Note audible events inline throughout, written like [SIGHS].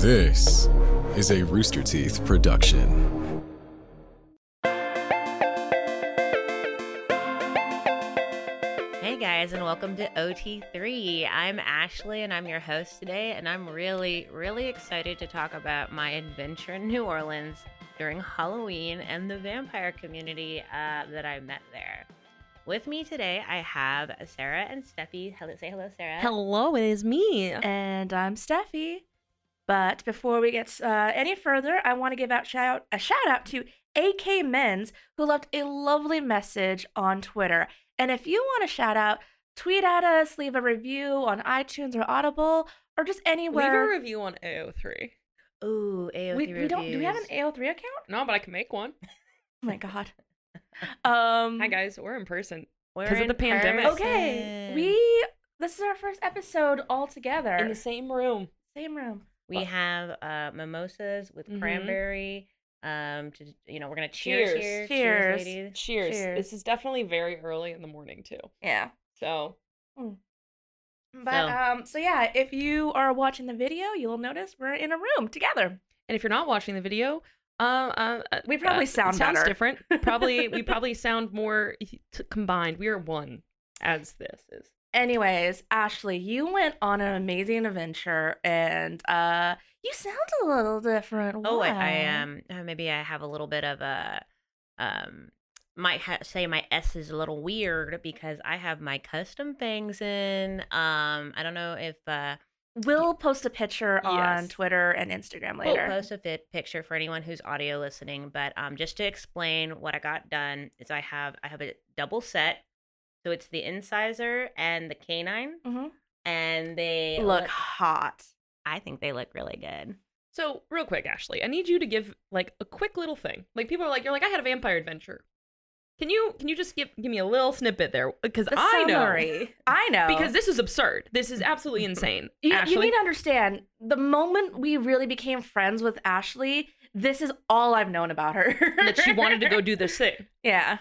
This is a Rooster Teeth production. Hey guys, and welcome to OT3. I'm Ashley, and I'm your host today, and I'm really, really excited to talk about my adventure in New Orleans during Halloween and the vampire community uh, that I met there. With me today, I have Sarah and Steffi. Hello, say hello, Sarah. Hello, it is me. And I'm Steffi. But before we get uh, any further, I want to give out shout a shout out to AK Men's who left a lovely message on Twitter. And if you want a shout out, tweet at us, leave a review on iTunes or Audible or just anywhere. Leave a review on AO3. Ooh, AOT we, we don't. Do we have an reviews. AO3 account? No, but I can make one. Oh my god. [LAUGHS] Um. Hi guys, we're in person. We're 'Cause of the pandemic. Okay, we. This is our first episode all together. In the same room. same room. We have uh, mimosas with Mhm. cranberry. Um, to you know, we're gonna cheers, Cheers. here. Cheers. ladies. Cheers. Cheers. This is definitely very early in the morning too. Yeah. So But So- um, so yeah, if you are watching the video, you'll notice we're in a room together. and if you're not watching the video, um, uh, uh, We probably uh, sound sounds better. different. Probably we probably sound more t- combined. We are one as this is. Anyways, Ashley, you went on an amazing adventure, and uh, you sound a little different. Oh, I, I Why? um uh, maybe I have a little bit of a um might ha- say my S is a little weird because I have my custom fangs in. Um, I don't know if uh We'll post a picture on Yes. Twitter and Instagram we'll later. post a fit picture for anyone who's audio listening. But um, just to explain what I got done is I have I have a double set, so it's the incisor and the canine, Mhm. and they Look hot. I think they look really good. So real quick, Ashley, I need you to give like a quick little thing. Like people are like, you're like, I had a vampire adventure. Can you can you just give give me a little snippet there? Because The I know. I know because this is absurd. This is absolutely [LAUGHS] insane. You, Ashley, you need to understand the moment we really became friends with Ashley, this is all I've known about her. that she wanted to go do this thing. [LAUGHS] Yeah.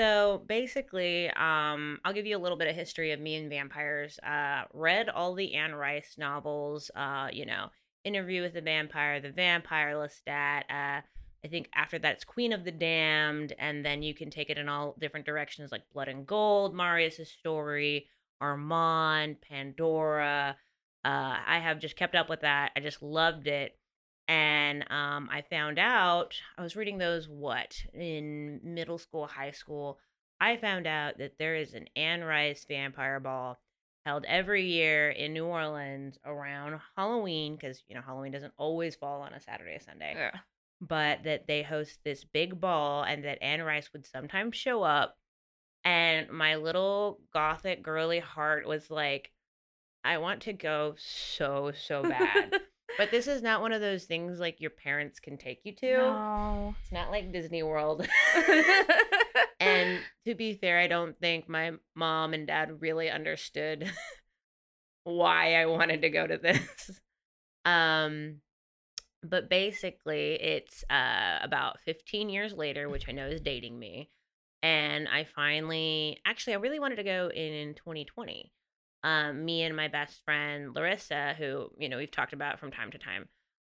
So basically, um, I'll give you a little bit of history of me and vampires. Uh, read all the Anne Rice novels. Uh, you know, Interview with the Vampire, The Vampire Lestat. Uh, I think after that it's Queen of the Damned, and then you can take it in all different directions like Blood and Gold, Marius' story, Armand, Pandora. Uh, I have just kept up with that. I just loved it and um, I found out I was reading those what in middle school, high school. I found out that there is an Anne Rice vampire ball held every year in New Orleans around Halloween because you know Halloween doesn't always fall on a Saturday or Sunday, Yeah. but that they host this big ball and that Anne Rice would sometimes show up, and my little gothic girly heart was like, I want to go so so bad. [LAUGHS] [LAUGHS] But this is not one of those things like your parents can take you to. No. It's not like Disney World. [LAUGHS] [LAUGHS] and to be fair, I don't think my mom and dad really understood [LAUGHS] why I wanted to go to this. Um but basically it's uh about 15 years later, which I know is dating me, and I finally actually I really wanted to go in, in 2020 um, me and my best friend Larissa, who you know we've talked about from time to time.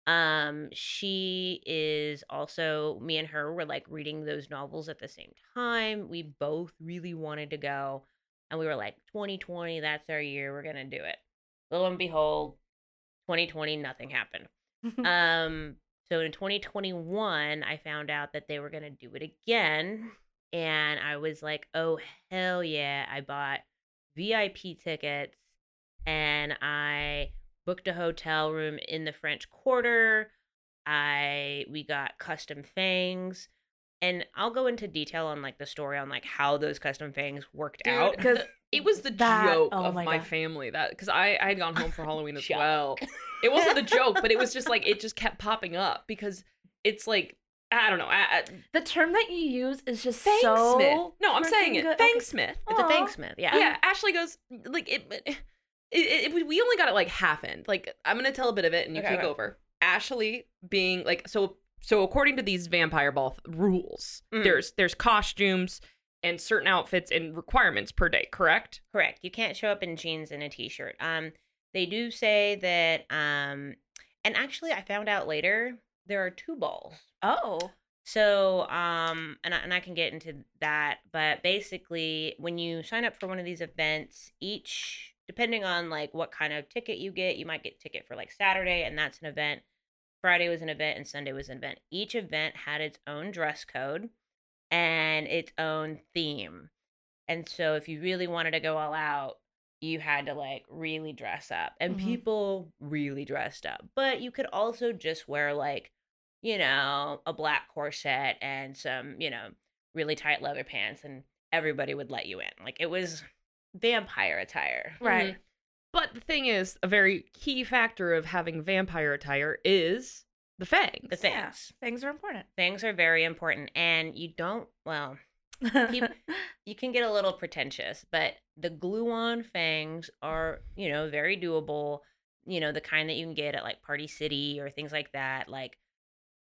Um, she is also me and her were like reading those novels at the same time. We both really wanted to go, and we were like, 2020, that's our year. We're gonna do it. Lo and behold, 2020, nothing happened. [LAUGHS] um, so in 2021, I found out that they were gonna do it again, and I was like, oh hell yeah! I bought VIP tickets and I booked a hotel room in the French Quarter. I we got custom fangs and I'll go into detail on like the story on like how those custom fangs worked Dude, out. [LAUGHS] Because It was the That- joke oh of my my, family that because I I had gone home for Halloween as [LAUGHS] well. It wasn't the joke, but it was just like it just kept popping up because it's like I don't know. I, I, the term that you use is just Fangsmith. so. no, I'm saying it. good. Okay. Fangsmith. It's a Aw. fangsmith, yeah. Yeah. Ashley goes like it. It, it, it- we only got it like half end. Like I'm gonna tell a bit of it and you Okay, take okay. over. Ashley being like so so according to these vampire ball th- rules, Mm. there's there's costumes and certain outfits and requirements per day. Correct? Correct. You can't show up in jeans and a t-shirt. Um, they do say that um, And actually, I found out later there are two balls. Oh. So, um, and I, and I can get into that, but basically, when you sign up for one of these events, each depending on like what kind of ticket you get, you might get ticket for like Saturday, and that's an event. Friday was an event, and Sunday was an event. Each event had its own dress code and its own theme, and so if you really wanted to go all out, you had to like really dress up, and Mhm. people really dressed up. But you could also just wear like you know, a black corset and some, you know, really tight leather pants, and everybody would let you in. Like it was vampire attire. Right. Mm-hmm. But the thing is, a very key factor of having vampire attire is the fangs. The Yeah. things. Things are important. Things are very important, and you don't, well, [LAUGHS] you can get a little pretentious, but the glue on fangs are, you know, very doable. You know, the kind that you can get at like Party City or things like that. Like,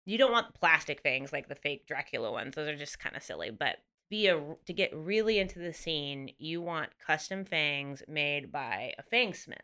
you don't want plastic fangs like the fake Dracula ones. Those are just kind of silly. But be a to get really into the scene, you want custom fangs made by a fangsmith,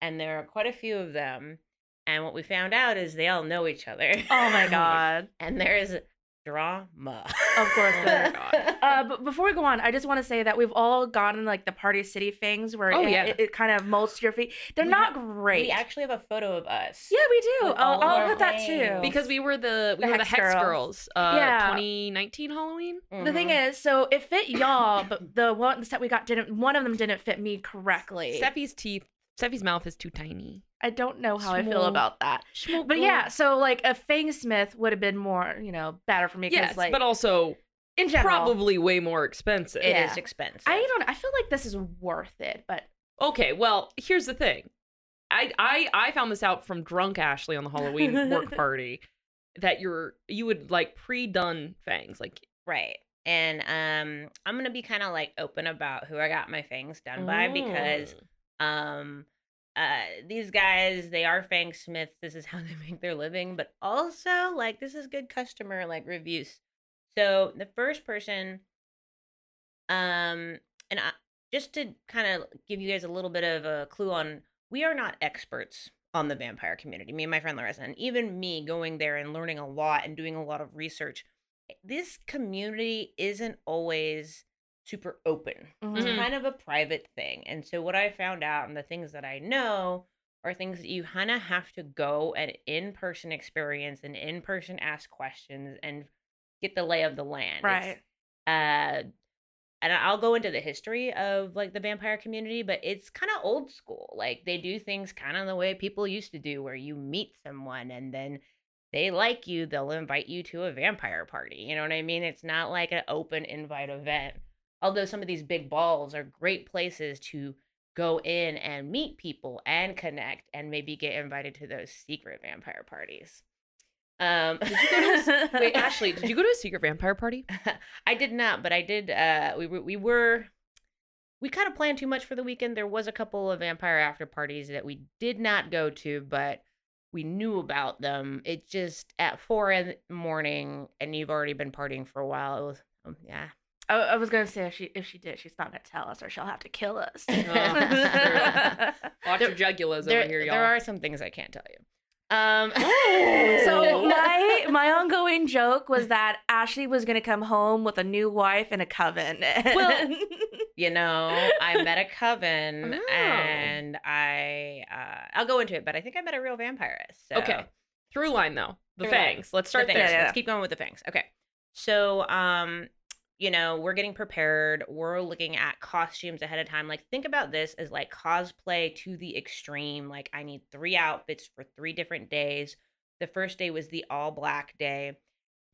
and there are quite a few of them. And what we found out is they all know each other. oh my [LAUGHS] god. and there is drama. Of course [LAUGHS] Oh my. God. Uh, but before we go on, I just want to say that we've all gotten like the Party City things where Oh, it, yeah. it, it kind of molds to your feet. They're We not ha- great. We actually have a photo of us. yeah, we do. With I'll, I'll our put that too. because we were the we The were the Hex Hex Girls. Girls. Uh, Yeah. 2019 Halloween. the thing Mhm. is, so it fit y'all, but the one the set we got didn't. One of them didn't fit me correctly. Steffi's teeth, Steffi's mouth is too tiny. I don't know how I feel about that. But yeah, so like a Fangsmith would have been more, you know, better for me because yes, like but also in general, probably way more expensive. It is Yeah. expensive. I don't. I feel like this is worth it, but Okay, well, here's the thing. I I I found this out from drunk Ashley on the Halloween work [LAUGHS] party that you're you would like pre-done fangs like right. And um I'm gonna be kind of like open about who I got my fangs done by because Mm. um uh these guys they are fang smiths this is how [LAUGHS] they make their living but also like this is good customer like reviews. So the first person um and I, just to kind of give you guys a little bit of a clue on we are not experts on the vampire community me and my friend larissa and even me going there and learning a lot and doing a lot of research this community isn't always super open it's Mhm. kind of a private thing. And so what I found out and the things that I know are things that you kind of have to go and in-person experience and in-person ask questions and get the lay of the land. It's, right. uh and I'll go into the history of like the vampire community, but it's kind of old school. Like they do things kind of the way people used to do where you meet someone and then they like you, they'll invite you to a vampire party. You know what I mean? It's not like an open invite event. Although some of these big balls are great places to go in and meet people and connect and maybe get invited to those secret vampire parties. Um, Did you go to [LAUGHS] Wait, Ashley, did you go to a secret vampire party? [LAUGHS] I did not, but I did. Uh, we were we were we kind of planned too much for the weekend. There was a couple of vampire after parties that we did not go to, but we knew about them. It just at four in the morning, and you've already been partying for a while. It was um, yeah. I, I was gonna say if she if she did, she's not gonna tell us, or she'll have to kill us. [LAUGHS] Watch your jugulars there, over here, y'all. there are some things I can't tell you. Um, [LAUGHS] so [LAUGHS] my my ongoing joke was that Ashley was gonna come home with a new wife and a coven. Well, you know, I met a coven, Oh. and I uh, I'll go into it, but I think I met a real vampirist. So. Okay. Through line though. The Through line. fangs. Let's The start fangs. there. Yeah, yeah. Let's keep going with the fangs. Okay. So, um, you know, we're getting prepared. We're looking at costumes ahead of time. Like, think about this as like cosplay to the extreme. Like, I need three outfits for three different days. The first day was the all black day.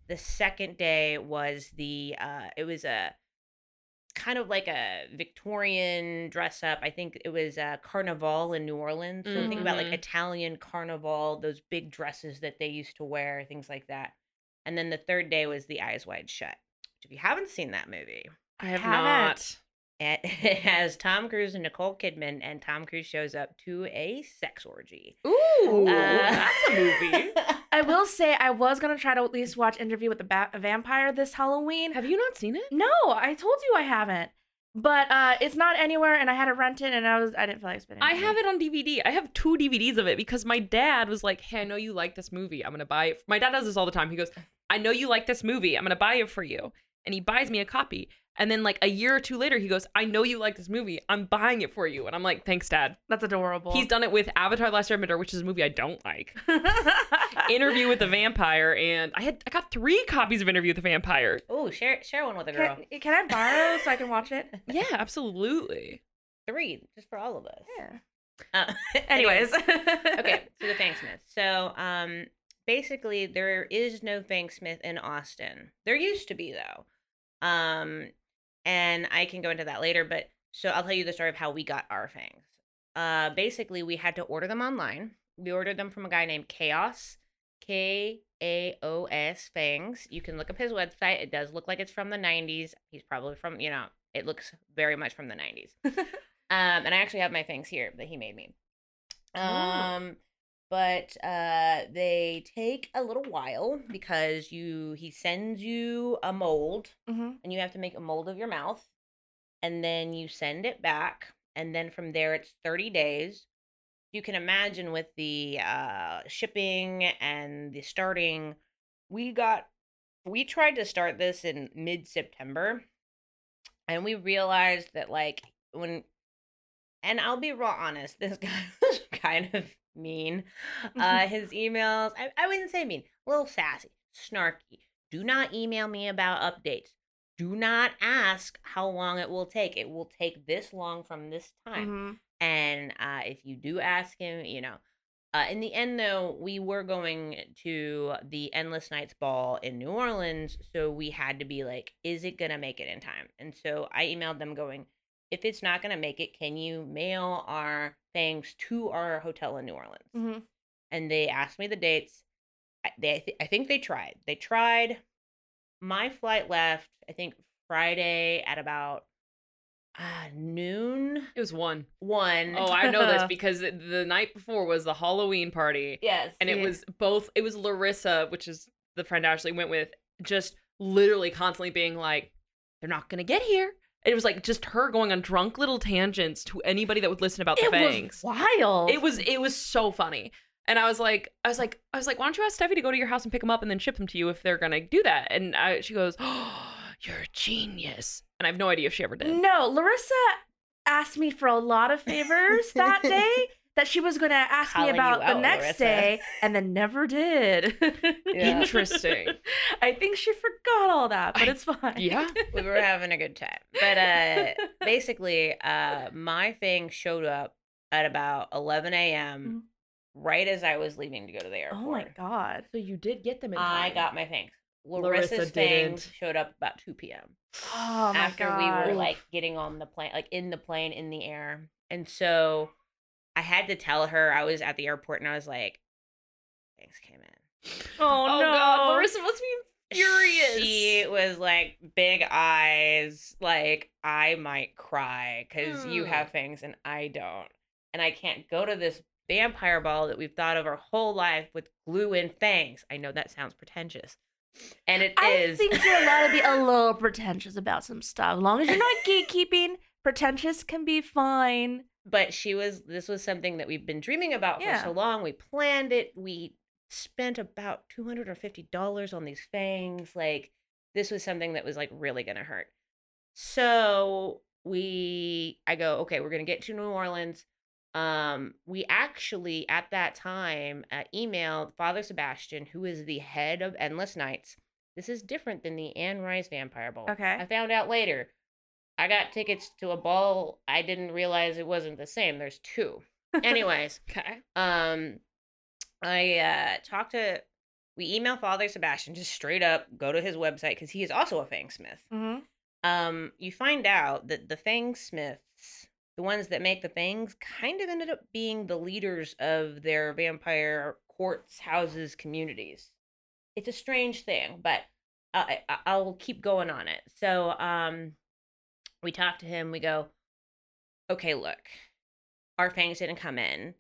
The second day was the uh it was a kind of like a Victorian dress up. I think it was a carnival in New Orleans. So think about like Mhm. Italian carnival, those big dresses that they used to wear, things like that. And then the third day was the Eyes Wide Shut. If you haven't seen that movie, I have Haven't. not. it, [LAUGHS] it has Tom Cruise and Nicole Kidman, and Tom Cruise shows up to a sex orgy. Ooh, Uh, that's a movie. [LAUGHS] I will say I was gonna try to at least watch Interview with the ba- Vampire this Halloween. Have you not seen it? No, I told you I haven't. but uh, it's not anywhere, and I had to rent it, and I was I didn't feel like spending. I have it on DVD. I have two DVDs of it because my dad was like, "Hey, I know you like this movie. I'm gonna buy it." My dad does this all the time. He goes, "I know you like this movie. I'm gonna buy it for you," and he buys me a copy. And then like a year or two later, he goes, "I know you like this movie. I'm buying it for you." And I'm like, "Thanks, Dad." That's adorable. He's done it with Avatar: Last Airbender, which is a movie I don't like. [LAUGHS] Interview with the Vampire, and I had I got three copies of Interview with the Vampire. Oh, share share one with a girl. Can, can I borrow [LAUGHS] so I can watch it? Yeah, absolutely. Three, just for all of us. Yeah. Uh, [LAUGHS] Anyways. okay, so the Fangsmith. So, um, basically, there is no Fangsmith in Austin. There used to be though, um, and I can go into that later. But so I'll tell you the story of how we got our fangs. Uh, basically, we had to order them online. We ordered them from a guy named Kaos, K A O S Fangs. You can look up his website. It does look like it's from the '90s. He's probably from you know. It looks very much from the '90s. [LAUGHS] Um, and I actually have my fangs here that he made me. Oh. But uh, they take a little while because you he sends you a mold hmm and you have to make a mold of your mouth, and then you send it back, and then from there it's thirty days. You can imagine with the uh, shipping and the starting, we got we tried to start this in mid September, and we realized that like when and I'll be real honest, this [LAUGHS] guy was kind of mean. [LAUGHS] Uh, his emails, I, I wouldn't say mean, a little sassy, snarky. Do not email me about updates. Do not ask how long it will take. It will take this long from this time. hmm And uh, if you do ask him, you know, uh, in the end, though, we were going to the Endless Nights Ball in New Orleans. So we had to be like, is it going to make it in time? And so I emailed them going, if it's not going to make it, can you mail our things to our hotel in New Orleans? hmm And they asked me the dates. I, they, I, thi- I think they tried. They tried. My flight left, I think, Friday at about uh, noon. It was one. One. Oh, I know this [LAUGHS] because the night before was the Halloween party. yes. and it Yeah. was both it was larissa which is the friend ashley went with just literally constantly being like they're not gonna get here it was like just her going on drunk little tangents to anybody that would listen about the It fangs was wild. it was it was so funny. And i was like i was like i was like why don't you ask steffi to go to your house and pick them up and then ship them to you if they're gonna do that? And I, she goes oh [GASPS] you're a genius. And i have no idea if she ever did. No, Larissa asked me for a lot of favors that [LAUGHS] day that she was going to ask me Calling you about the out, next Larissa. day and then never did. [LAUGHS] Yeah. Interesting. [LAUGHS] I think she forgot all that, but I- it's fine. yeah we were having a good time. But uh [LAUGHS] basically, uh my thing showed up at about 11 a.m. right as I was leaving to go to the airport. oh my god. so you did get them in time. I got my things. Larissa Larissa's didn't. things showed up about 2 p.m. Oh my after god. we were like getting on the plane, like in the plane in the air. And so I had to tell her I was at the airport and I was like, things came in. oh, oh no. god larissa must be furious She was like big eyes, like I might cry because you Mm. have things and I don't. And I can't go to this vampire ball that we've thought of our whole life with glue and fangs. I know that sounds pretentious. And it I is. think you're allowed to be a [LAUGHS] little pretentious about some stuff. As long as you're not gatekeeping, pretentious can be fine. But she was this was something that we've been dreaming about Yeah. for so long. We planned it. We spent about $250 on these fangs. Like this was something that was like really going to hurt. So we I go, okay, we're going to get to New Orleans. Um we actually at that time uh, emailed Father Sebastian who is the head of Endless Nights. This is different than the Anne Rice Vampire Ball. Okay. I found out later. I got tickets to a ball. I didn't realize it wasn't the same. There's two. [LAUGHS] Anyways, okay um, I uh talked to. We email Father Sebastian just straight up. Go to his website because he is also a fangsmith. hmm Um, you find out that the Fang Smiths, the ones that make the fangs, kind of ended up being the leaders of their vampire courts, houses, communities. It's a strange thing, but I, I, I'll keep going on it. So, um, we talk to him. We go, okay, look, our fangs didn't come in.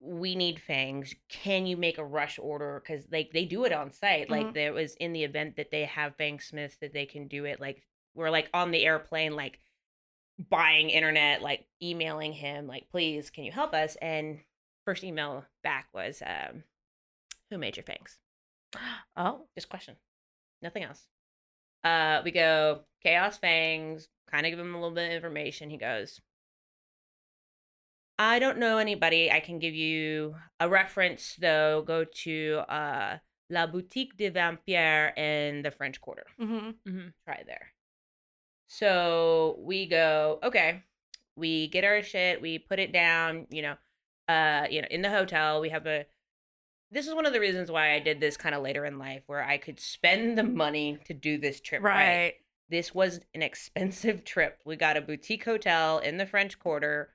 We need fangs. Can you make a rush order? Because like they do it on site. Like Mhm. there was in the event that they have fangsmiths that they can do it. Like we're like on the airplane, like buying internet, like emailing him, like, please, can you help us? And first email back was, um, who made your fangs? [GASPS] Oh. Just question. Nothing else. Uh, we go Kaos Fangs, kind of give him a little bit of information. He goes, I don't know anybody. I can give you a reference though. Go to uh La Boutique de Vampire in the French Quarter. Mm-hmm. Try there. So we go, okay. We get our shit, we put it down, you know, uh, you know, in the hotel. We have a this is one of the reasons why I did this kind of later in life where I could spend the money to do this trip right. Right. This was an expensive [LAUGHS] trip. We got a boutique hotel in the French Quarter,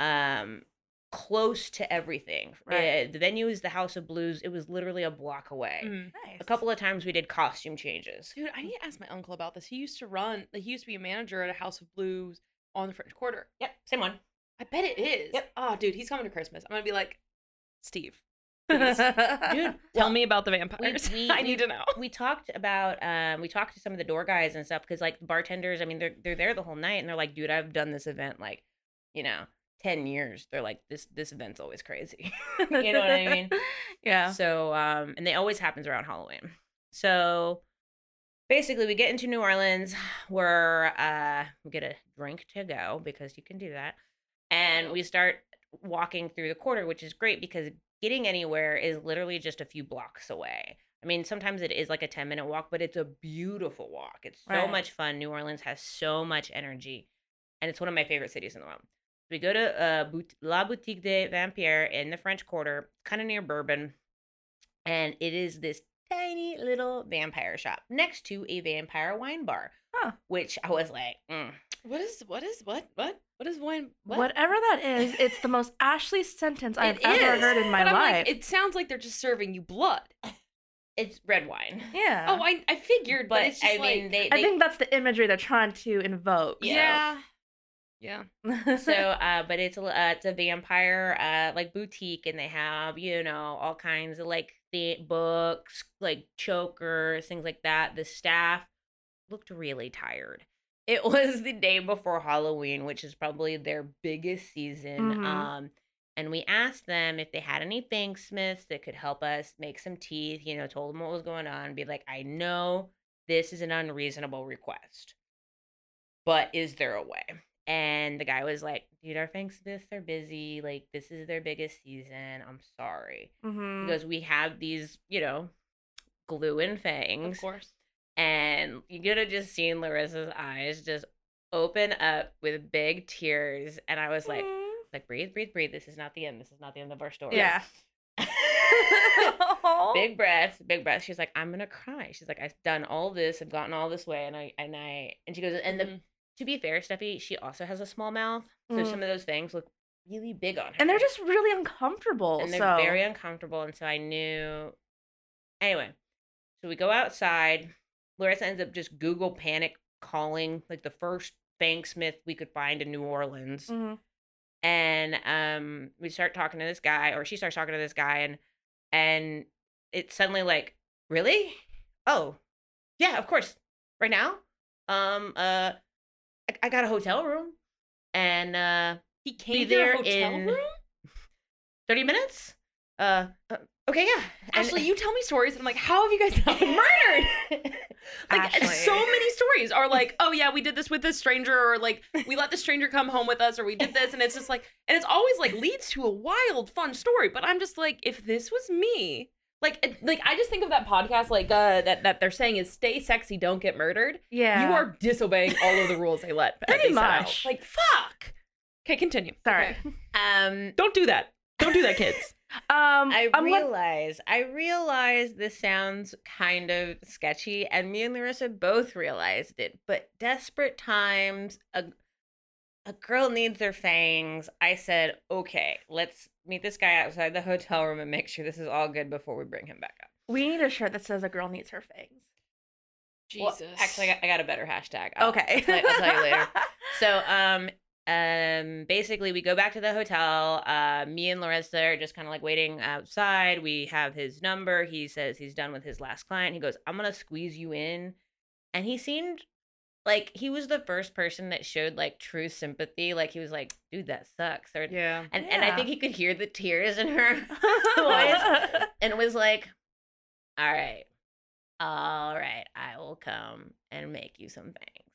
um, close to everything. Right. Uh, the venue is the House of Blues. It was literally a block away. Mhm. Nice. A couple of times we did costume changes. Dude, I need to ask my uncle about this. He used to run. He used to be a manager at a House of Blues on the French Quarter. Yep, same one. I bet it is. Yep. Oh, dude, he's coming to Christmas. I'm gonna be like, Steve, [LAUGHS] Dude, tell well, me about the vampires. we- [LAUGHS] I we- need to know. we talked about um we talked to some of the door guys and stuff because like bartenders i mean they're they're there the whole night and they're like dude i've done this event like you know 10 years they're like this this event's always crazy [LAUGHS] you know what i mean Yeah. so um and it always happens around halloween so basically we get into new orleans [SIGHS] where uh we get a drink to go because you can do that and we start walking through the quarter which is great because getting anywhere is literally just a few blocks away i mean sometimes it is like a 10 minute walk but it's a beautiful walk it's so Right. much fun new orleans has so much energy and it's one of my favorite cities in the world we go to uh, Bout- La Boutique de Vampire in the French Quarter, kind of near Bourbon, and it is this tiny little vampire shop next to a vampire wine bar. Huh. Which I was like, mm. What is what is what what what is wine? What? Whatever that is, it's the most [LAUGHS] Ashley sentence I've It ever is, heard in my but I'm life. Like, it sounds like they're just serving you blood. it's red wine. yeah. Oh, I I figured, but, But it's just I mean, like, they, I they think that's the imagery they're trying to invoke. yeah, yeah. so [LAUGHS] uh but it's a uh, it's a vampire uh like boutique and they have you know all kinds of like the books like chokers things like that the staff looked really tired it was the day before halloween which is probably their biggest season Mhm. um and we asked them if they had any fangsmiths that could help us make some teeth you know told them what was going on be like i know this is an unreasonable request but is there a way and the guy was like, dude, our fangsmiths are busy. Like, this is their biggest season. I'm sorry. Mhm. Because we have these, you know, glue and fangs. Of course. And you could have just seen Larissa's eyes just open up with big tears. And I was like, Mm. like, breathe, breathe, breathe. This is not the end. This is not the end of our story. Yeah. [LAUGHS] big breaths, big breaths. She's like, I'm gonna cry. She's like, I've done all this, I've gotten all this way, and I and I and she goes, and the Mhm. to be fair, Steffi, she also has a small mouth, so Mm. some of those things look really big on her, And they're just really uncomfortable. and they're so. very uncomfortable. And so I knew. Anyway, so we go outside. Larissa ends up just Google panic calling like the first fangsmith we could find in New Orleans Mhm. and um we start talking to this guy or she starts talking to this guy and and it's suddenly like really? Oh yeah of course. Right now? Um uh i, I got a hotel room. And uh He came your there hotel in room. [LAUGHS] 30 minutes? Uh, uh okay yeah And- Ashley, you tell me stories, and I'm like, how have you guys not been murdered? [LAUGHS] like, Ashley. so many stories are like, oh yeah, we did this with this stranger, or like we let the stranger come home with us, or we did this, and it's just like, and it's always like leads to a wild, fun story. But I'm just like, if this was me, like, like I just think of that podcast, like uh, that that they're saying is stay sexy, don't get murdered. Yeah. You are disobeying all of the rules they let. Pretty they much. Like fuck. Okay, continue. Sorry. Okay. [LAUGHS] um Don't do that. Don't do that, kids. Um, I I'm gonna- realize, I realize this sounds kind of sketchy, and me and Larissa both realized it. But desperate times, a a girl needs their fangs. I said, okay, let's meet this guy outside the hotel room and make sure this is all good before we bring him back up. we need a shirt that says a girl needs her fangs. Well, actually, I got, I got a better hashtag. I'll- okay. I'll I'll tell you later. [LAUGHS] So, um, um, basically, we go back to the hotel. Uh, me and Larissa are just kind of like waiting outside. We have his number. He says he's done with his last client. He goes, "I'm gonna squeeze you in," and he seemed like he was the first person that showed like true sympathy. Like he was like, dude, that sucks. Or Yeah. and, and I think he could hear the tears in her [LAUGHS] [LAUGHS] voice and was like, All right, all right, I will come and make you some things.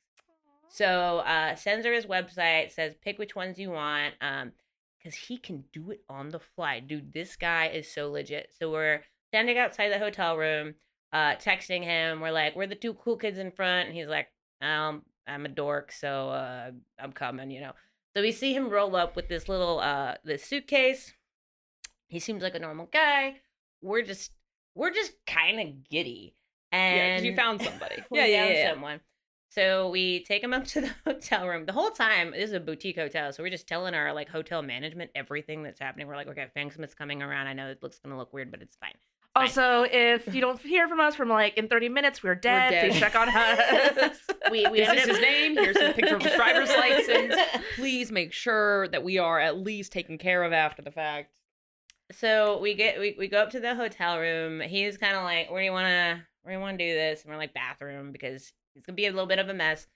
So uh sends her his website, says pick which ones you want. Um, because he can do it on the fly. Dude, this guy is so legit. So we're standing outside the hotel room, uh, texting him. We're like, we're the two cool kids in front, and he's like, um, I'm a dork, so uh I'm coming, you know. So we see him roll up with this little uh this suitcase. He seems like a normal guy. We're just we're just kind of giddy. And because you found [LAUGHS] somebody. yeah, yeah, found yeah, yeah. someone. So we take him up to the [LAUGHS] hotel room. The whole time, this is a boutique hotel, so we're just telling our like hotel management everything that's happening. We're like, okay, Fang Smith's coming around. I know it looks gonna look weird, but it's fine. Fine. Also, if you don't hear from us from like in 30 minutes, we're dead. dead. Please check on [LAUGHS] us. We we This is his name. Here's a picture of his driver's [LAUGHS] license. Please make sure that we are at least taken care of after the fact. so we get we, we go up to the hotel room. He's kind of like, where do you wanna where do you wanna do this? And we're like, bathroom because it's gonna be a little bit of a mess.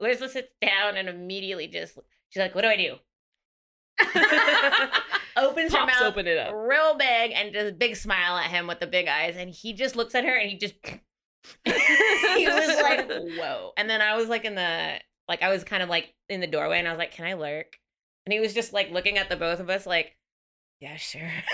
Larissa sits down and immediately just she's like, what do I do? [LAUGHS] [LAUGHS] Opens her mouth open it up. real big and just a big smile at him with the big eyes, and he just looks at her and he just [LAUGHS] he was like, whoa. And then I was like in the like I was kind of like in the doorway and I was like, Can I lurk? And he was just like looking at the both of us like, Yeah, sure. God.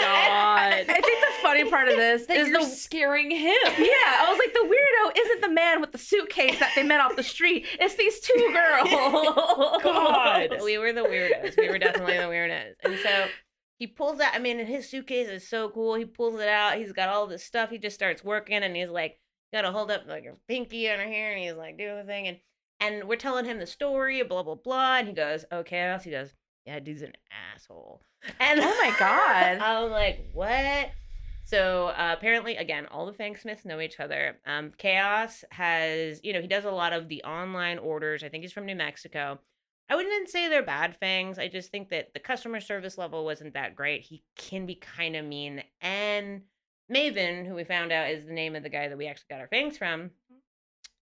I think the funny part of this [LAUGHS] That is you're the scaring him. Yeah, I was like, the weirdo isn't the man with the suitcase that they met off the street. It's these two girls. God. [LAUGHS] we were the weirdos. We were definitely the weirdos. And so he pulls out, I mean, and his suitcase is so cool. He pulls it out. He's got all this stuff. He just starts working and he's like, gotta hold up like a pinky on her hair. And he's like doing the thing. And and we're telling him the story, blah, blah, blah. And he goes, okay. else he goes, yeah, dude's an asshole. And Oh my God. [LAUGHS] I was like, what? So uh, apparently, again, all the Fang Smiths know each other. Um, Kaos has, you know, he does a lot of the online orders. I think he's from New Mexico. I wouldn't say they're bad fangs. I just think that the customer service level wasn't that great. He can be kind of mean. And Maven, who we found out is the name of the guy that we actually got our fangs from,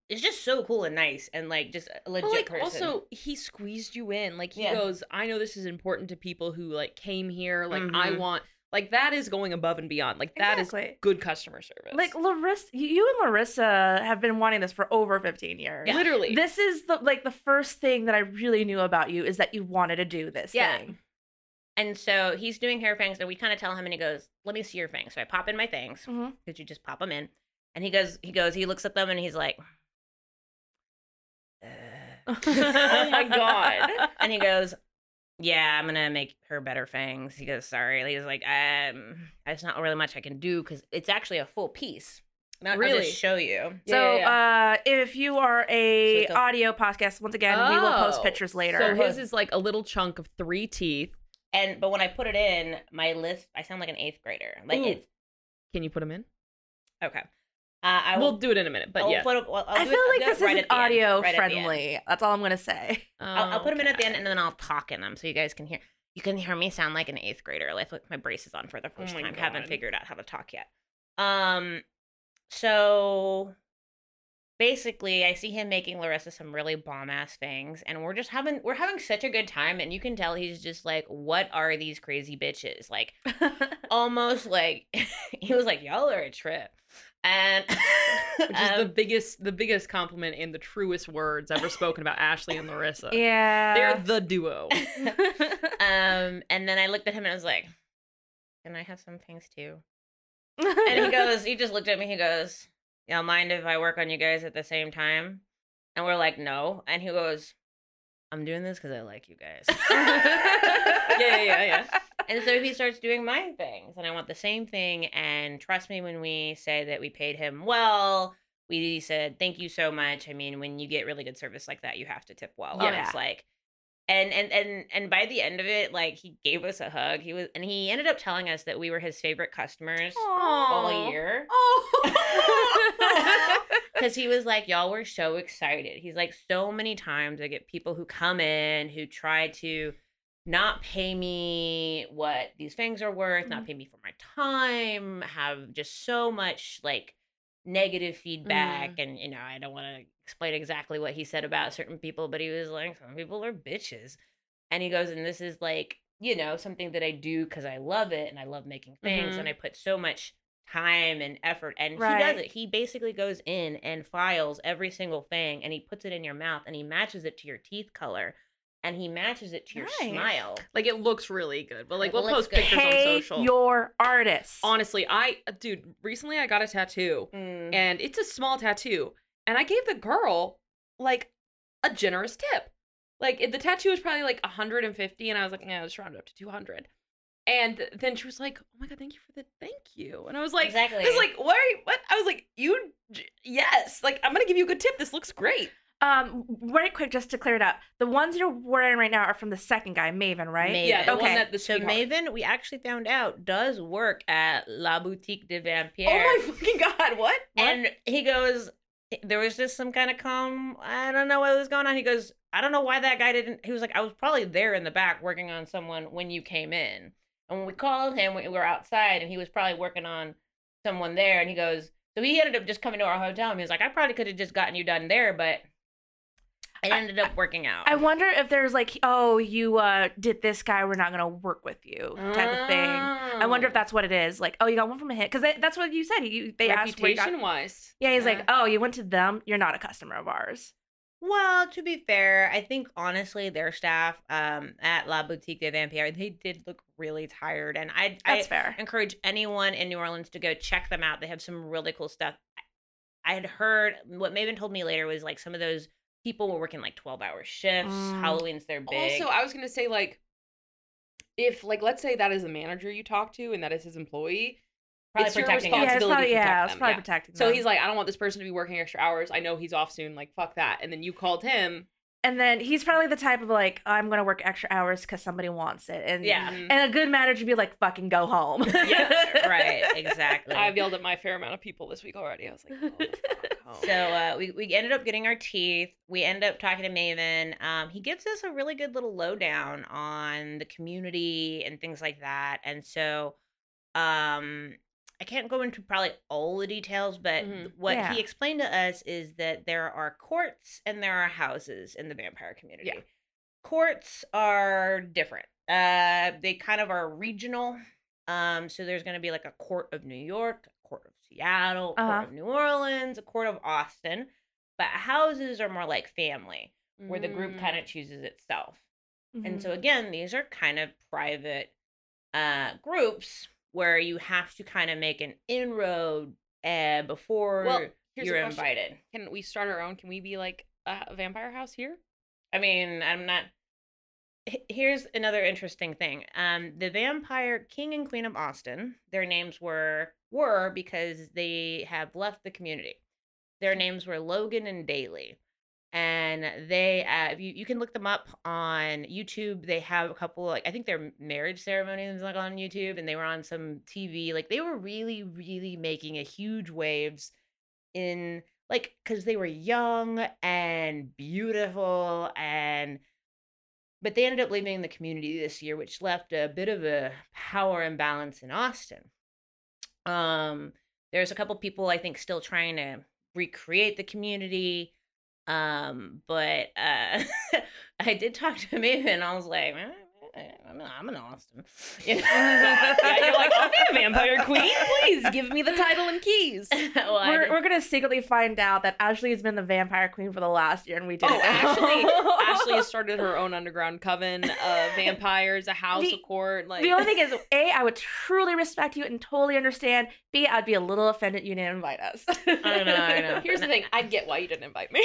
is just so cool and nice and like just a legit But like person. also he squeezed you in. Like he Yeah. goes, I know this is important to people who like came here. Like I Mhm. want like that is going above and beyond. Like that is Exactly. good customer service. Like Larissa, you and Larissa have been wanting this for over 15 years. Yeah. literally. This is the like the first thing that I really knew about you is that you wanted to do this Yeah. thing. And so he's doing hair fangs, and we kind of tell him, and he goes, "Let me see your fangs." So I pop in my fangs Mhm. because you just pop them in, and he goes, he goes, he looks at them, and he's like, uh, [LAUGHS] [LAUGHS] oh my god. and he [LAUGHS] goes, "Yeah, I'm gonna make her better fangs." He goes, "Sorry." He's like, "Um, there's not really much I can do because it's actually a full piece." I'll Really? show you. Yeah, So, yeah, uh, if you are a So a- audio podcast, once again, we will post Oh. pictures later. So his is like a little chunk of three teeth. And but when I put it in, my list, I sound like an eighth grader. Like Ooh. it's Can you put them in? okay. Uh, I will we'll do it in a minute, but I'll yeah. put it- well, I'll I feel it- like this right isn't at end, audio right at the end. friendly. That's all I'm gonna say. I'll, I'll put them in at the end, and then I'll talk in them so you guys can hear. You can hear me sound like an eighth grader. Like with my braces on for the first my time. Haven't figured out how to talk yet. Um, so basically, I see him making Larissa some really bomb ass things, and we're just having we're having such a good time, and you can tell he's just like, "What are these crazy bitches?" Like [LAUGHS] almost like [LAUGHS] he was like, "Y'all are a trip," and [LAUGHS] Which is the um, biggest the biggest compliment in the truest words ever spoken about Ashley and Larissa. [LAUGHS] yeah. They're the duo. [LAUGHS] um, and then I looked at him and I was like, "Can I have some things too?" And he goes, he just looked at me. He goes, "Y'all mind if I work on you guys at the same time?" And we're like, "No." And he goes, "I'm doing this because I like you guys." yeah, yeah, yeah, yeah. And so he starts doing my things, and I want the same thing. And trust me when we say that we paid him well. We said thank you so much. I mean, when you get really good service like that, you have to tip well. And Yeah. it's like, and and and and by the end of it, like he gave us a hug. He was, and he ended up telling us that we were his favorite customers all year Oh. [LAUGHS] because he was like, y'all were so excited. He's like, so many times I get people who come in who try to not pay me what these things are worth, not pay me for my time, have just so much like negative feedback Mm. and you know i don't want to explain exactly what he said about certain people but he was like some people are bitches. And he goes and this is like you know something that i do because i love it and i love making things Mhm. and i put so much time and effort and he does it. He basically goes in and files every single thing and he puts it in your mouth and he matches it to your teeth color and he matches it to your Nice. smile Like it looks really good, but like It we'll post good. pictures on Pay social. your artist. Honestly, I dude, recently I got a tattoo Mm. and it's a small tattoo, and I gave the girl like a generous tip. Like it- the tattoo was probably like 150, and I was like, yeah, let's round it up to 200. And then she was like, "Oh my god, thank you for the thank you." And I was like, Exactly. I was like, "What? Are you, what?" I was like, "You, j- yes, like I'm gonna give you a good tip. This looks great." Um, very quick, just to clear it up, the ones you're wearing right now are from the second guy, Maven, right? Maven. Yeah, the Okay. one that the so Maven, we actually found out does work at La Boutique de Vampire. Oh my fucking god, what? What? And he goes, there was just some kind of calm. I don't know what was going on. He goes, I don't know why that guy didn't. He was like, I was probably there in the back working on someone when you came in. And when we called him, we were outside, and he was probably working on someone there. And he goes, so he ended up just coming to our hotel. And he was like, I probably could have just gotten you done there, but it I- ended up working out. I wonder if there's like, oh, you uh did this guy, we're not gonna work with you, type of thing. I wonder if Oh. that's what it is. Like, oh, you got one from a hit, because that's what you said. You they asked got. reputation wise. Yeah, he's like, oh, you went to them. You're not a customer of ours. Well, to be fair, I think honestly their staff um, at La Boutique de Vampire they did look really tired, and I I That's fair. encourage anyone in New Orleans to go check them out. They have some really cool stuff. I had heard what Maven told me later was like some of those people were working like twelve hour shifts. Mm. Halloween's their big. Also, I was gonna say like, if like let's say that is the manager you talk to and that is his employee, Probably it's your protecting them. Yeah, it's probably to protect yeah, it's them, probably yeah. protecting So them. he's like, I don't want this person to be working extra hours. I know he's off soon. Like, fuck that. And then you called him. And then he's probably the type of like, I'm gonna work extra hours because somebody wants it, and Yeah. Mhm. and a good manager would be like, fucking go home. yeah, [LAUGHS] right, exactly. I've yelled at my fair amount of people this week already. I was like, oh, fuck [LAUGHS] home. So uh, we we ended up getting our teeth. We end up talking to Maven. Um, he gives us a really good little lowdown on the community and things like that. And so, um, I can't go into probably all the details, but Mhm. what Yeah. he explained to us is that there are courts and there are houses in the vampire community. Yeah. Courts are different. Uh, they kind of are regional. Um, so there's going to be like a court of New York, a court of Seattle, a Uh-huh. court of New Orleans, a court of Austin. But houses are more like family, where the group Mm. kind of chooses itself. Mm-hmm. And so again, these are kind of private uh groups where you have to kind of make an inroad uh before Well, you're invited. Can we start our own? Can we be like a vampire house here? I mean, I'm not Here's another interesting thing. Um the vampire king and queen of Austin, their names were were because they have left the community. Their names were Logan and Daly. And they uh you, you can look them up on YouTube. They have a couple like I think their marriage ceremony was like on YouTube and they were on some TV. Like they were really, really making a huge waves in like because they were young and beautiful and but they ended up leaving the community this year which left a bit of a power imbalance in austin um there's a couple people i think still trying to recreate the community um but uh [LAUGHS] i did talk to Maven and i was like "Eh, I'm, I'm in Austin. You know? yeah, you're like, I'll be a vampire queen. Please give me the title and keys. [LAUGHS] well, I we're, did- we're gonna secretly find out that Ashley has been the vampire queen for the last year, and we oh, didn't. Oh, [LAUGHS] know. Ashley, [LAUGHS] Ashley has started her own underground coven of vampires, a house, The- a court. Like the only thing is, a, I would truly respect you and totally understand. B, I'd be a little offended you didn't invite us. I know, I know. Here's the thing: I get why you didn't invite me.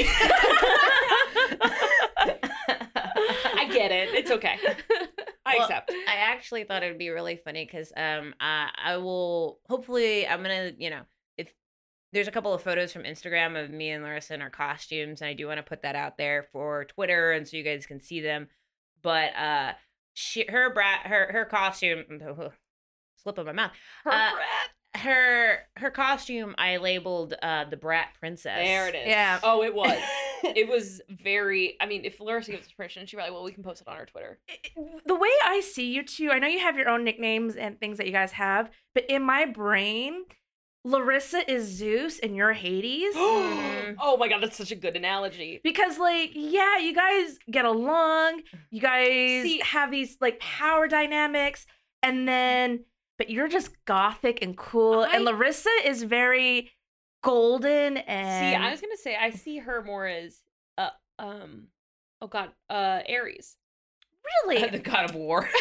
I get it. It's okay. I Well, accept. I actually thought it would be really funny because um uh, I will hopefully I'm gonna you know if there's a couple of photos from Instagram of me and Larissa in our costumes and I do want to put that out there for Twitter and so you guys can see them. But uh, she her brat her her costume slip of my mouth Her uh, brat. her her costume I labeled uh the brat princess. There it is. Yeah. Oh, it was. It was very. I mean, if Larissa gives us permission, she probably well, we can post it on our Twitter. the way I see you two, I know you have your own nicknames and things that you guys have, but in my brain, Larissa is Zeus and you're Hades. [GASPS] Mm-hmm. oh my god, that's such a good analogy. Because like, yeah, you guys get along, you guys See- have these like power dynamics, and then but you're just gothic and cool. I- And Larissa is very golden and See, I was gonna say I see her more as uh um oh god, uh Ares. really [LAUGHS] the god of war. [LAUGHS]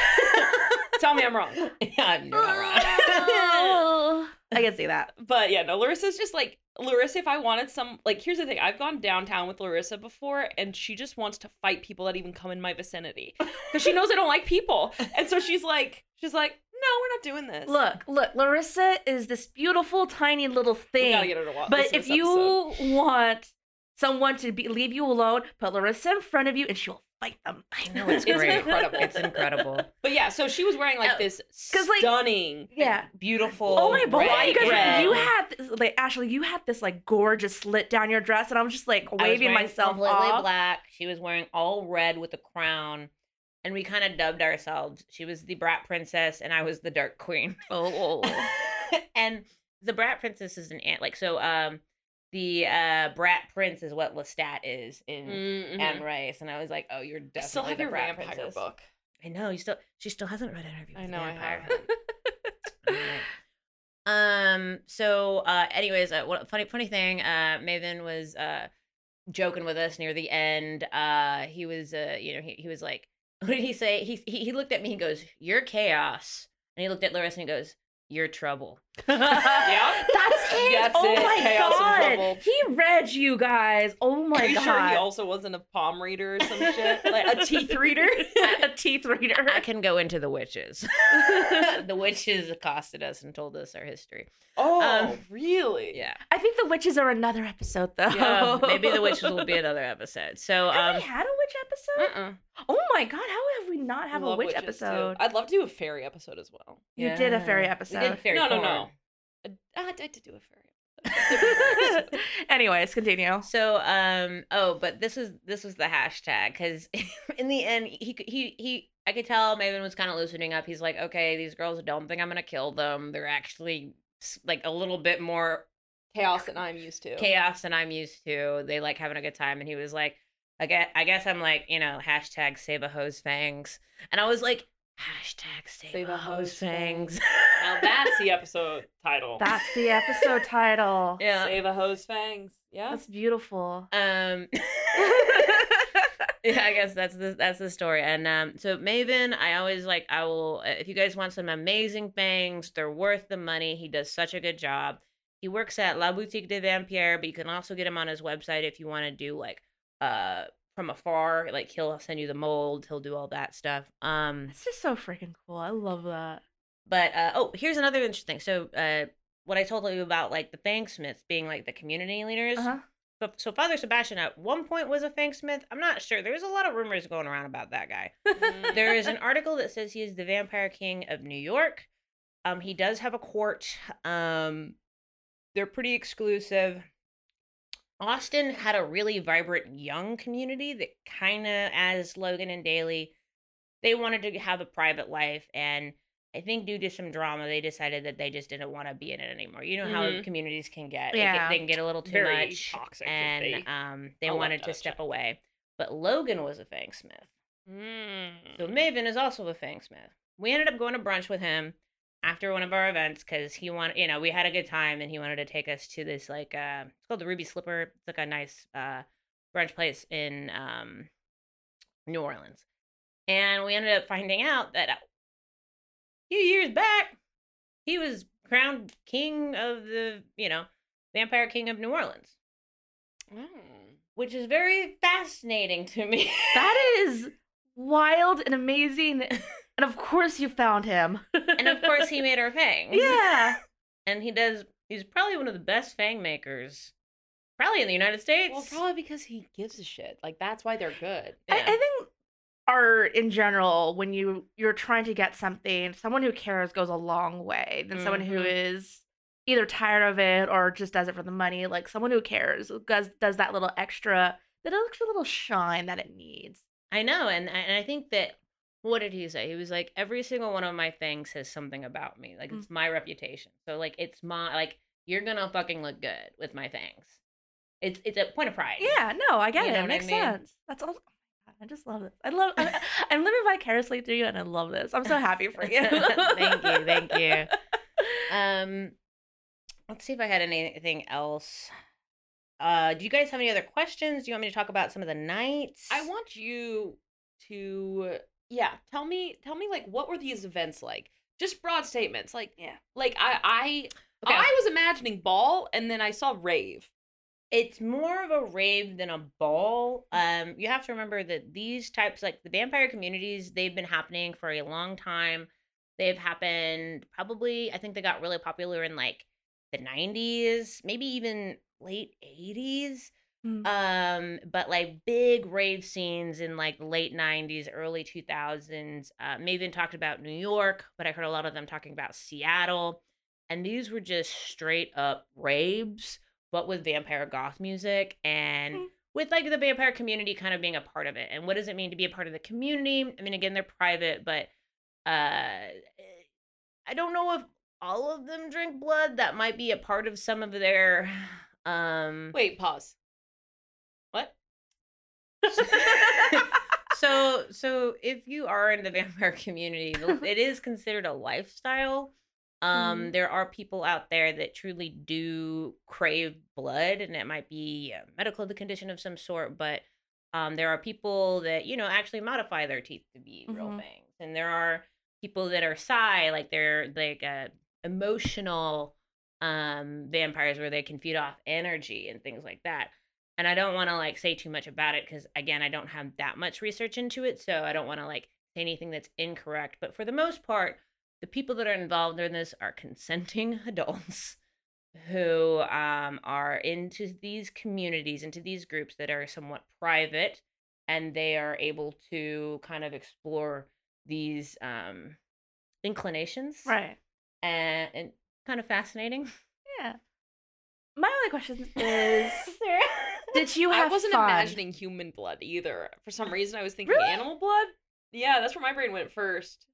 [LAUGHS] Tell me I'm wrong. [LAUGHS] yeah, you're not wrong. I can see that. But yeah, no, Larissa's just like Larissa, if I wanted some like here's the thing, I've gone downtown with Larissa before and she just wants to fight people that even come in my vicinity. Because she knows I don't like people. And so she's like she's like, No, we're not doing this. Look, look, Larissa is this beautiful, tiny little we thing. gotta get her to watch. But if you episode. want someone to be, leave you alone, put Larissa in front of you and she will fight them. I know it's It's great. incredible. It's incredible. [LAUGHS] But yeah, so she was wearing like this this 'cause, like- stunning Yeah. Beautiful. Oh my both red you guys, red. you had this, like Ashley, you had this like gorgeous slit down your dress, and I'm just like waving wearing myself completely off. black. She was wearing all red with a crown, and we kind of dubbed ourselves. She was the brat princess, and I was the dark queen. Oh, [LAUGHS] and the brat princess is an ant. Like so, um, the uh brat prince is what Lestat is in Mhm. Anne Rice, and I was like, oh, you're I definitely still have the your brat vampire princess. book. I know you still. She still hasn't read Interview. I know the I Vampire. [LAUGHS] Alright. Um. So, uh, anyways, uh, what funny funny thing? Uh, Maven was uh joking with us near the end. Uh, he was uh, you know, he he was like, [LAUGHS] what did he say? He he, he looked at me. He goes, "You're chaos," and he looked at Larissa and he goes, "You're trouble." [LAUGHS] [LAUGHS] Yeah. That's it. That's oh it. my Chaos god, he read you guys. Oh my Are you god, sure he also wasn't a palm reader or some shit? [LAUGHS] Like a teeth reader? a teeth reader. I can go into the witches. the witches accosted us and told us our history. Oh, Um, really? Yeah. I think the witches are another episode though. Yeah, maybe the witches will be another episode. So, Have um, we had a witch episode? uh-uh. Oh my god, how have we not have a witch witches, too. episode? I'd love to do a fairy episode as well. You did a fairy episode. Did fairy no, no, porn. no. I, had to do a fairy episode. Anyways, continue. So, um, oh, but this was this was the hashtag because [LAUGHS] in the end, he c- he he, I could tell Maven was kind of loosening up. He's like, okay, these girls don't think I'm gonna kill them. They're actually like a little bit more Chaos than I'm used to. chaos than I'm used to. They like having a good time, and he was like, I guess I guess I'm like, you know, hashtag save a hose fangs, and I was like, hashtag save, a hose fangs. [LAUGHS] Now that's the episode title. That's the episode title. [LAUGHS] yeah. Save a hose fangs. Yeah. That's beautiful. Um. [LAUGHS] yeah, I guess that's the that's the story. And um, so Maven, I always like. I will if you guys want some amazing things, they're worth the money. He does such a good job. He works at La Boutique du Vampyre, but you can also get him on his website if you want to do like uh from afar. Like he'll send you the mold. He'll do all that stuff. Um, It's just so freaking cool. I love that. but uh, oh, here's another interesting. So uh, what I told you about like the Fangsmiths being like the community leaders. Uh-huh. So, so Father Sebastian at one point was a Fangsmith. I'm not sure. There's a lot of rumors going around about that guy. There is an [LAUGHS] article that says he is the Vampire King of New York. Um, he does have a court. Um, they're pretty exclusive. Austin had a really vibrant young community that kind of, as Logan and Daly, they wanted to have a private life, and I think due to some drama, they decided that they just didn't want to be in it anymore. You know how Mhm. communities can get; They Yeah. they can get a little too Very much, toxic and they um, they wanted to step check. away. But Logan was a Fangsmith. Mm. So Maven is also a Fangsmith. We ended up going to brunch with him after one of our events because he wanted, you know, we had a good time and he wanted to take us to this like uh it's called the Ruby Slipper. It's like a nice uh brunch place in um New Orleans. And we ended up finding out that a few years back he was crowned king of the, you know, vampire king of New Orleans, Mm. which is very fascinating to me. That [LAUGHS] is wild and amazing. And of course you found him. and of course he made our fangs. [LAUGHS] Yeah. and he does he's probably one of the best fang makers probably in the united states Well, probably because he gives a shit. Like that's why they're good. I, Yeah. I think art in general, when you you're trying to get something, someone who cares goes a long way than someone who Mhm. is either tired of it or just does it for the money. Like someone who cares does does that little extra that extra little shine that it needs. i know and, and i think that what did he say he was like every single one of my things says something about me like Mm. it's my reputation so like it's my like you're gonna fucking look good with my things. It's it's a point of pride. Yeah, no, I get You it. It what I makes mean? sense. That's all. oh I just love this. I love. I'm, I'm living vicariously through you, and I love this. I'm so happy for you. [LAUGHS] Thank you, thank you. [LAUGHS] Um, let's see if I had anything else. Uh, do you guys have any other questions? Do you want me to talk about some of the nights? I want you to yeah, tell me tell me like what were these events like? Just broad statements. Like Yeah. like I I Okay. I was imagining ball and then I saw rave. it's more of a rave than a ball. Um, you have to remember that these types, like the vampire communities, they've been happening for a long time. They've happened probably, I think they got really popular in like the 90s, maybe even late 80s. Mm. Um, but like big rave scenes in like late 90s, early 2000s. Uh, Maven talked about New York, but I heard a lot of them talking about Seattle. And these were just straight up raves, but with vampire goth music and Mm. with like the vampire community kind of being a part of it. And what does it mean to be a part of the community? I mean, again, they're private, but uh, I don't know if all of them drink blood. That might be a part of some of their. [SIGHS] Um, Wait, pause. [LAUGHS] So so if you are in the [LAUGHS] vampire community [LAUGHS] it is considered a lifestyle um Mhm. there are people out there that truly do crave blood and it might be a medical condition of some sort but um there are people that you know actually modify their teeth to be real Mhm. fangs and there are people that are psi like they're like uh, emotional um vampires where they can feed off energy and things like that and I don't want to like say too much about it because again, I don't have that much research into it, so I don't want to like say anything that's incorrect. But for the most part, the people that are involved in this are consenting [LAUGHS] adults who um, are into these communities, into these groups that are somewhat private, and they are able to kind of explore these um, inclinations, right. And, and kind of fascinating. Yeah. My only question is: [LAUGHS] Did you have I wasn't fun? imagining human blood either. For some reason I was thinking Really? animal blood. Yeah, that's where my brain went first.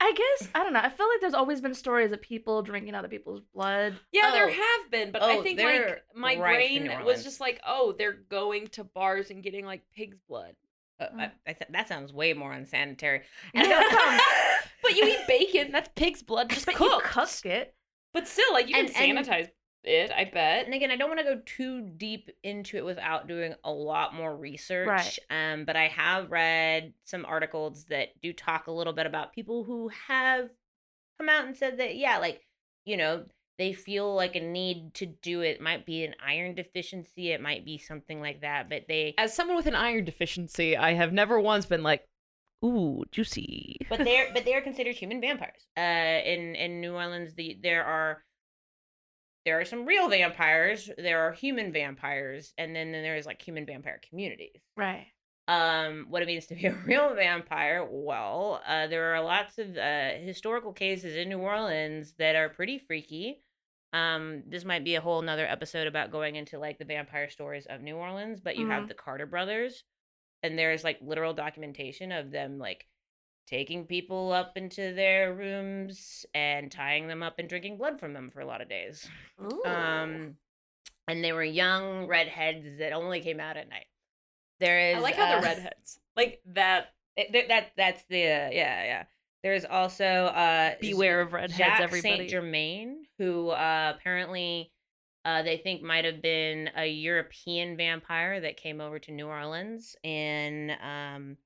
I guess I don't know. I feel like there's always been stories of people drinking other people's blood. Yeah, there Oh. have been, but I Oh, think they're like my brain was just like, oh, they're going to bars and getting like pig's blood. Uh, Mm. I, I th- that sounds way more unsanitary. [LAUGHS] And And that sounds- [LAUGHS] but you eat bacon, that's pig's blood, [LAUGHS] just But you cooked. cooked it. But still, like you And- can and- sanitize it, I bet. and again, I don't want to go too deep into it without doing a lot more research. Right. Um, but I have read some articles that do talk a little bit about people who have come out and said that, yeah, like, you know, they feel like a need to do it. Might be an iron deficiency, it might be something like that, but they As someone with an iron deficiency, I have never once been like, ooh, juicy. but they're but [LAUGHS] they are considered human vampires. Uh, in in New Orleans, the there are there are some real vampires. There are human vampires, and then, then there's like human vampire communities. Right. Um, what it means to be [LAUGHS] a real vampire? Well, uh, there are lots of uh, historical cases in New Orleans that are pretty freaky. Um, this might be a whole nother episode about going into like the vampire stories of New Orleans, but you have Mhm. the Carter brothers, and there's like literal documentation of them like taking people up into their rooms and tying them up and drinking blood from them for a lot of days. Ooh. Um, and they were young redheads that only came out at night. There is I like how uh, the redheads. Like that it- th- that that's the uh, yeah yeah. There's also uh beware of redheads, Jacques everybody. Saint Germain, who uh, apparently uh, they think might have been a European vampire that came over to New Orleans in um,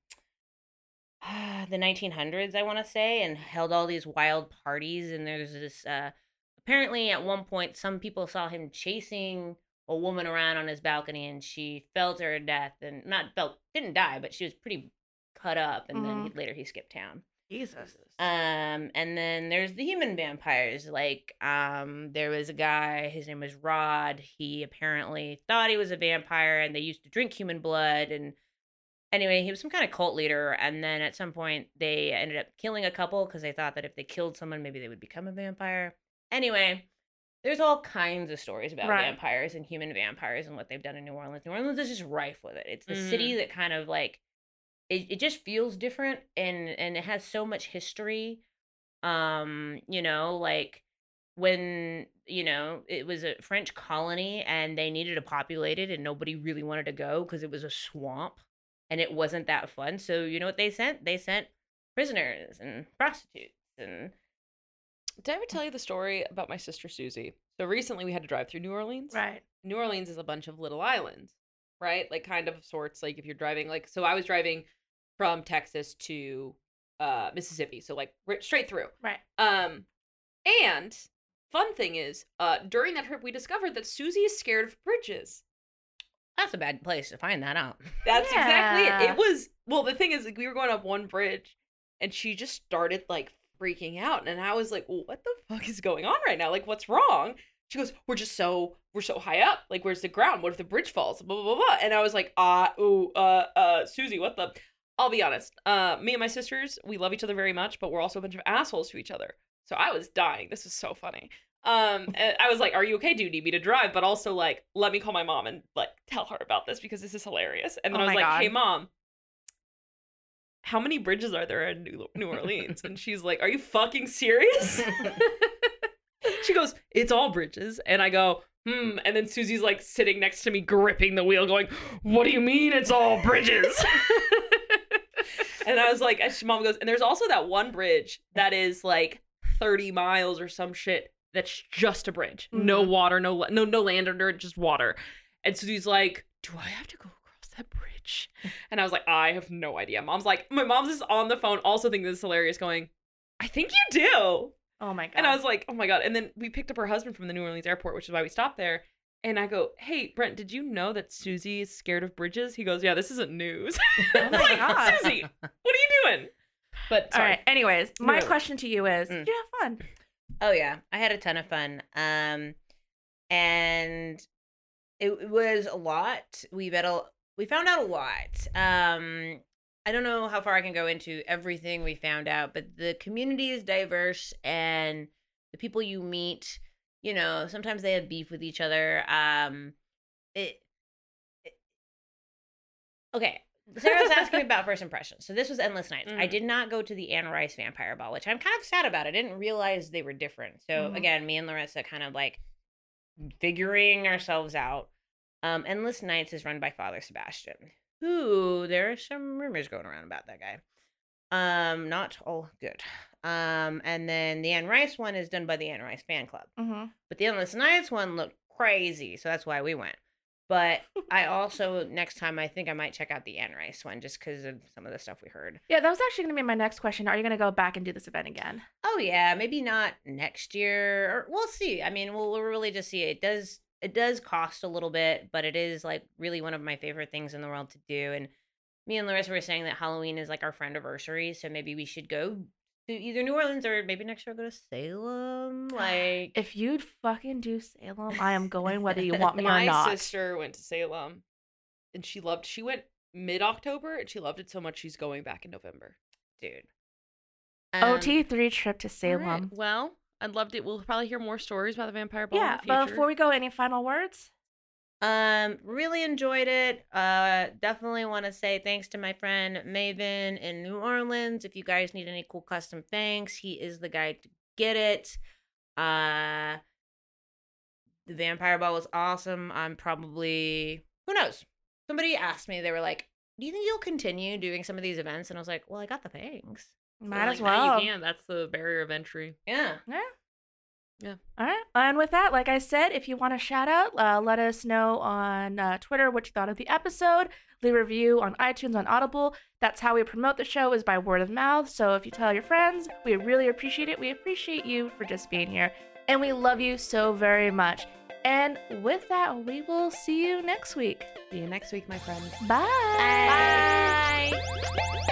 [SIGHS] the 1900s, I want to say, and held all these wild parties. And there's this uh, apparently at one point, some people saw him chasing a woman around on his balcony, and she fell to her death, and not felt didn't die, but she was pretty cut up, and then he, later he skipped town. Jesus. Um, and then there's the human vampires. Like, um, there was a guy, his name was Rod. He apparently thought he was a vampire, and they used to drink human blood. And anyway, he was some kind of cult leader. And then at some point, they ended up killing a couple because they thought that if they killed someone, maybe they would become a vampire. Anyway, there's all kinds of stories about Right. vampires and human vampires and what they've done in New Orleans. New Orleans is just rife with it. It's the city that kind of like it, it just feels different and and it has so much history um you know like when you know it was a French colony and they needed to populate it and nobody really wanted to go because it was a swamp and it wasn't that fun. So you know what they sent? They sent prisoners and prostitutes and Did I ever tell you the story about my sister Susie? So recently we had to drive through New Orleans. Right. New Orleans is a bunch of little islands, right? Like kind of sorts. Like if you're driving, like so I was driving from Texas to uh Mississippi, so like straight through. Right. Um, and fun thing is, uh, during that trip we discovered that Susie is scared of bridges. That's a bad place to find that out. [LAUGHS] That's exactly it. It was well, the thing is, like, we were going up one bridge, and she just started like freaking out, and I was like, well, "What the fuck is going on right now? Like, what's wrong?" She goes, "We're just so we're so high up. Like, where's the ground? What if the bridge falls? Blah blah blah." blah. And I was like, "Ah, ooh, uh, uh, Susie, what the?" I'll be honest. Uh, me and my sisters, we love each other very much, but we're also a bunch of assholes to each other. So I was dying. This is so funny. Um, I was like, "Are you okay? Do you need me to drive?" But also like, let me call my mom and like tell her about this because this is hilarious. And then Oh I was like, "Hey, mom, how many bridges are there in New, New Orleans?" and she's like, "Are you fucking serious?" [LAUGHS] she goes, "It's all bridges," and I go, "Hmm." And then Susie's like sitting next to me, gripping the wheel, going, "What do you mean it's all bridges?" [LAUGHS] and I was like, and she- "Mom goes," and there's also that one bridge that is like 30 miles or some shit. That's just a bridge, no Mhm. water, no la- no no land under it, just water. And Susie's like, "Do I have to go across that bridge?" [LAUGHS] And I was like, "I have no idea." Mom's like, my mom's just on the phone, also thinking this is hilarious, going, "I think you do." Oh my god. And I was like, oh my God. And then we picked up her husband from the New Orleans airport, which is why we stopped there. And I go, hey, Brent, did you know that Susie is scared of bridges? He goes, yeah, this isn't news. [LAUGHS] Oh my Like, God. Susie, what are you doing? But All sorry. right. Anyways, my Anyway. question to you is: Mm. You have fun? Oh yeah, I had a ton of fun. Um, and it, it was a lot. We met a we found out a lot. Um, I don't know how far I can go into everything we found out, but the community is diverse and the people you meet, you know, sometimes they have beef with each other. Um, it, it okay. Sarah was asking me about first impressions. So this was Endless Nights. I Mhm. did not go to the Anne Rice Vampire Ball, which I'm kind of sad about. I didn't realize they were different. So Mhm. again, me and Larissa kind of like figuring ourselves out. Um, Endless Nights is run by Father Sebastian, who there are some rumors going around about that guy. Um, not all good. Um, and then the Anne Rice one is done by the Anne Rice fan club. Mm-hmm. But the Endless Nights one looked crazy, so that's why we went. But I also next time I think I might check out the Anne Rice one just because of some of the stuff we heard. Yeah, that was actually gonna be my next question. Are you gonna go back and do this event again? Oh yeah, maybe not next year, or we'll see. I mean, we'll, we'll really just see. It does it does cost a little bit, but it is like really one of my favorite things in the world to do. And me and Larissa were saying that Halloween is like our friend anniversary, so maybe we should go to either New Orleans or maybe next year go to Salem. [GASPS] Like If you'd fucking do Salem, I am going whether you want [LAUGHS] me or not. My sister went to Salem and she loved, she went mid October and she loved it so much she's going back in November. dude. OT um, three trip to Salem. right, Well, I'd love to. We'll probably hear more stories about the vampire ball. Yeah, in the but before we go, any final words? Um, really enjoyed it. Uh, definitely want to say thanks to my friend Maven in New Orleans. If you guys need any cool custom things, he is the guy to get it. Uh, the vampire ball was awesome. I'm probably who knows. Somebody asked me, they were like, "Do you think you'll continue doing some of these events?" And I was like, "Well, I got the things." Might Like, as now well. You can. That's the barrier of entry. Yeah. Yeah. Yeah. All right. And with that, like I said, if you want a shout out, uh, let us know on uh, Twitter what you thought of the episode. Leave a review on iTunes, on Audible. That's how we promote the show is by word of mouth. So if you tell your friends, we really appreciate it. We appreciate you for just being here. And we love you so very much. And with that, we will see you next week. See you next week, my friends. Bye. Bye.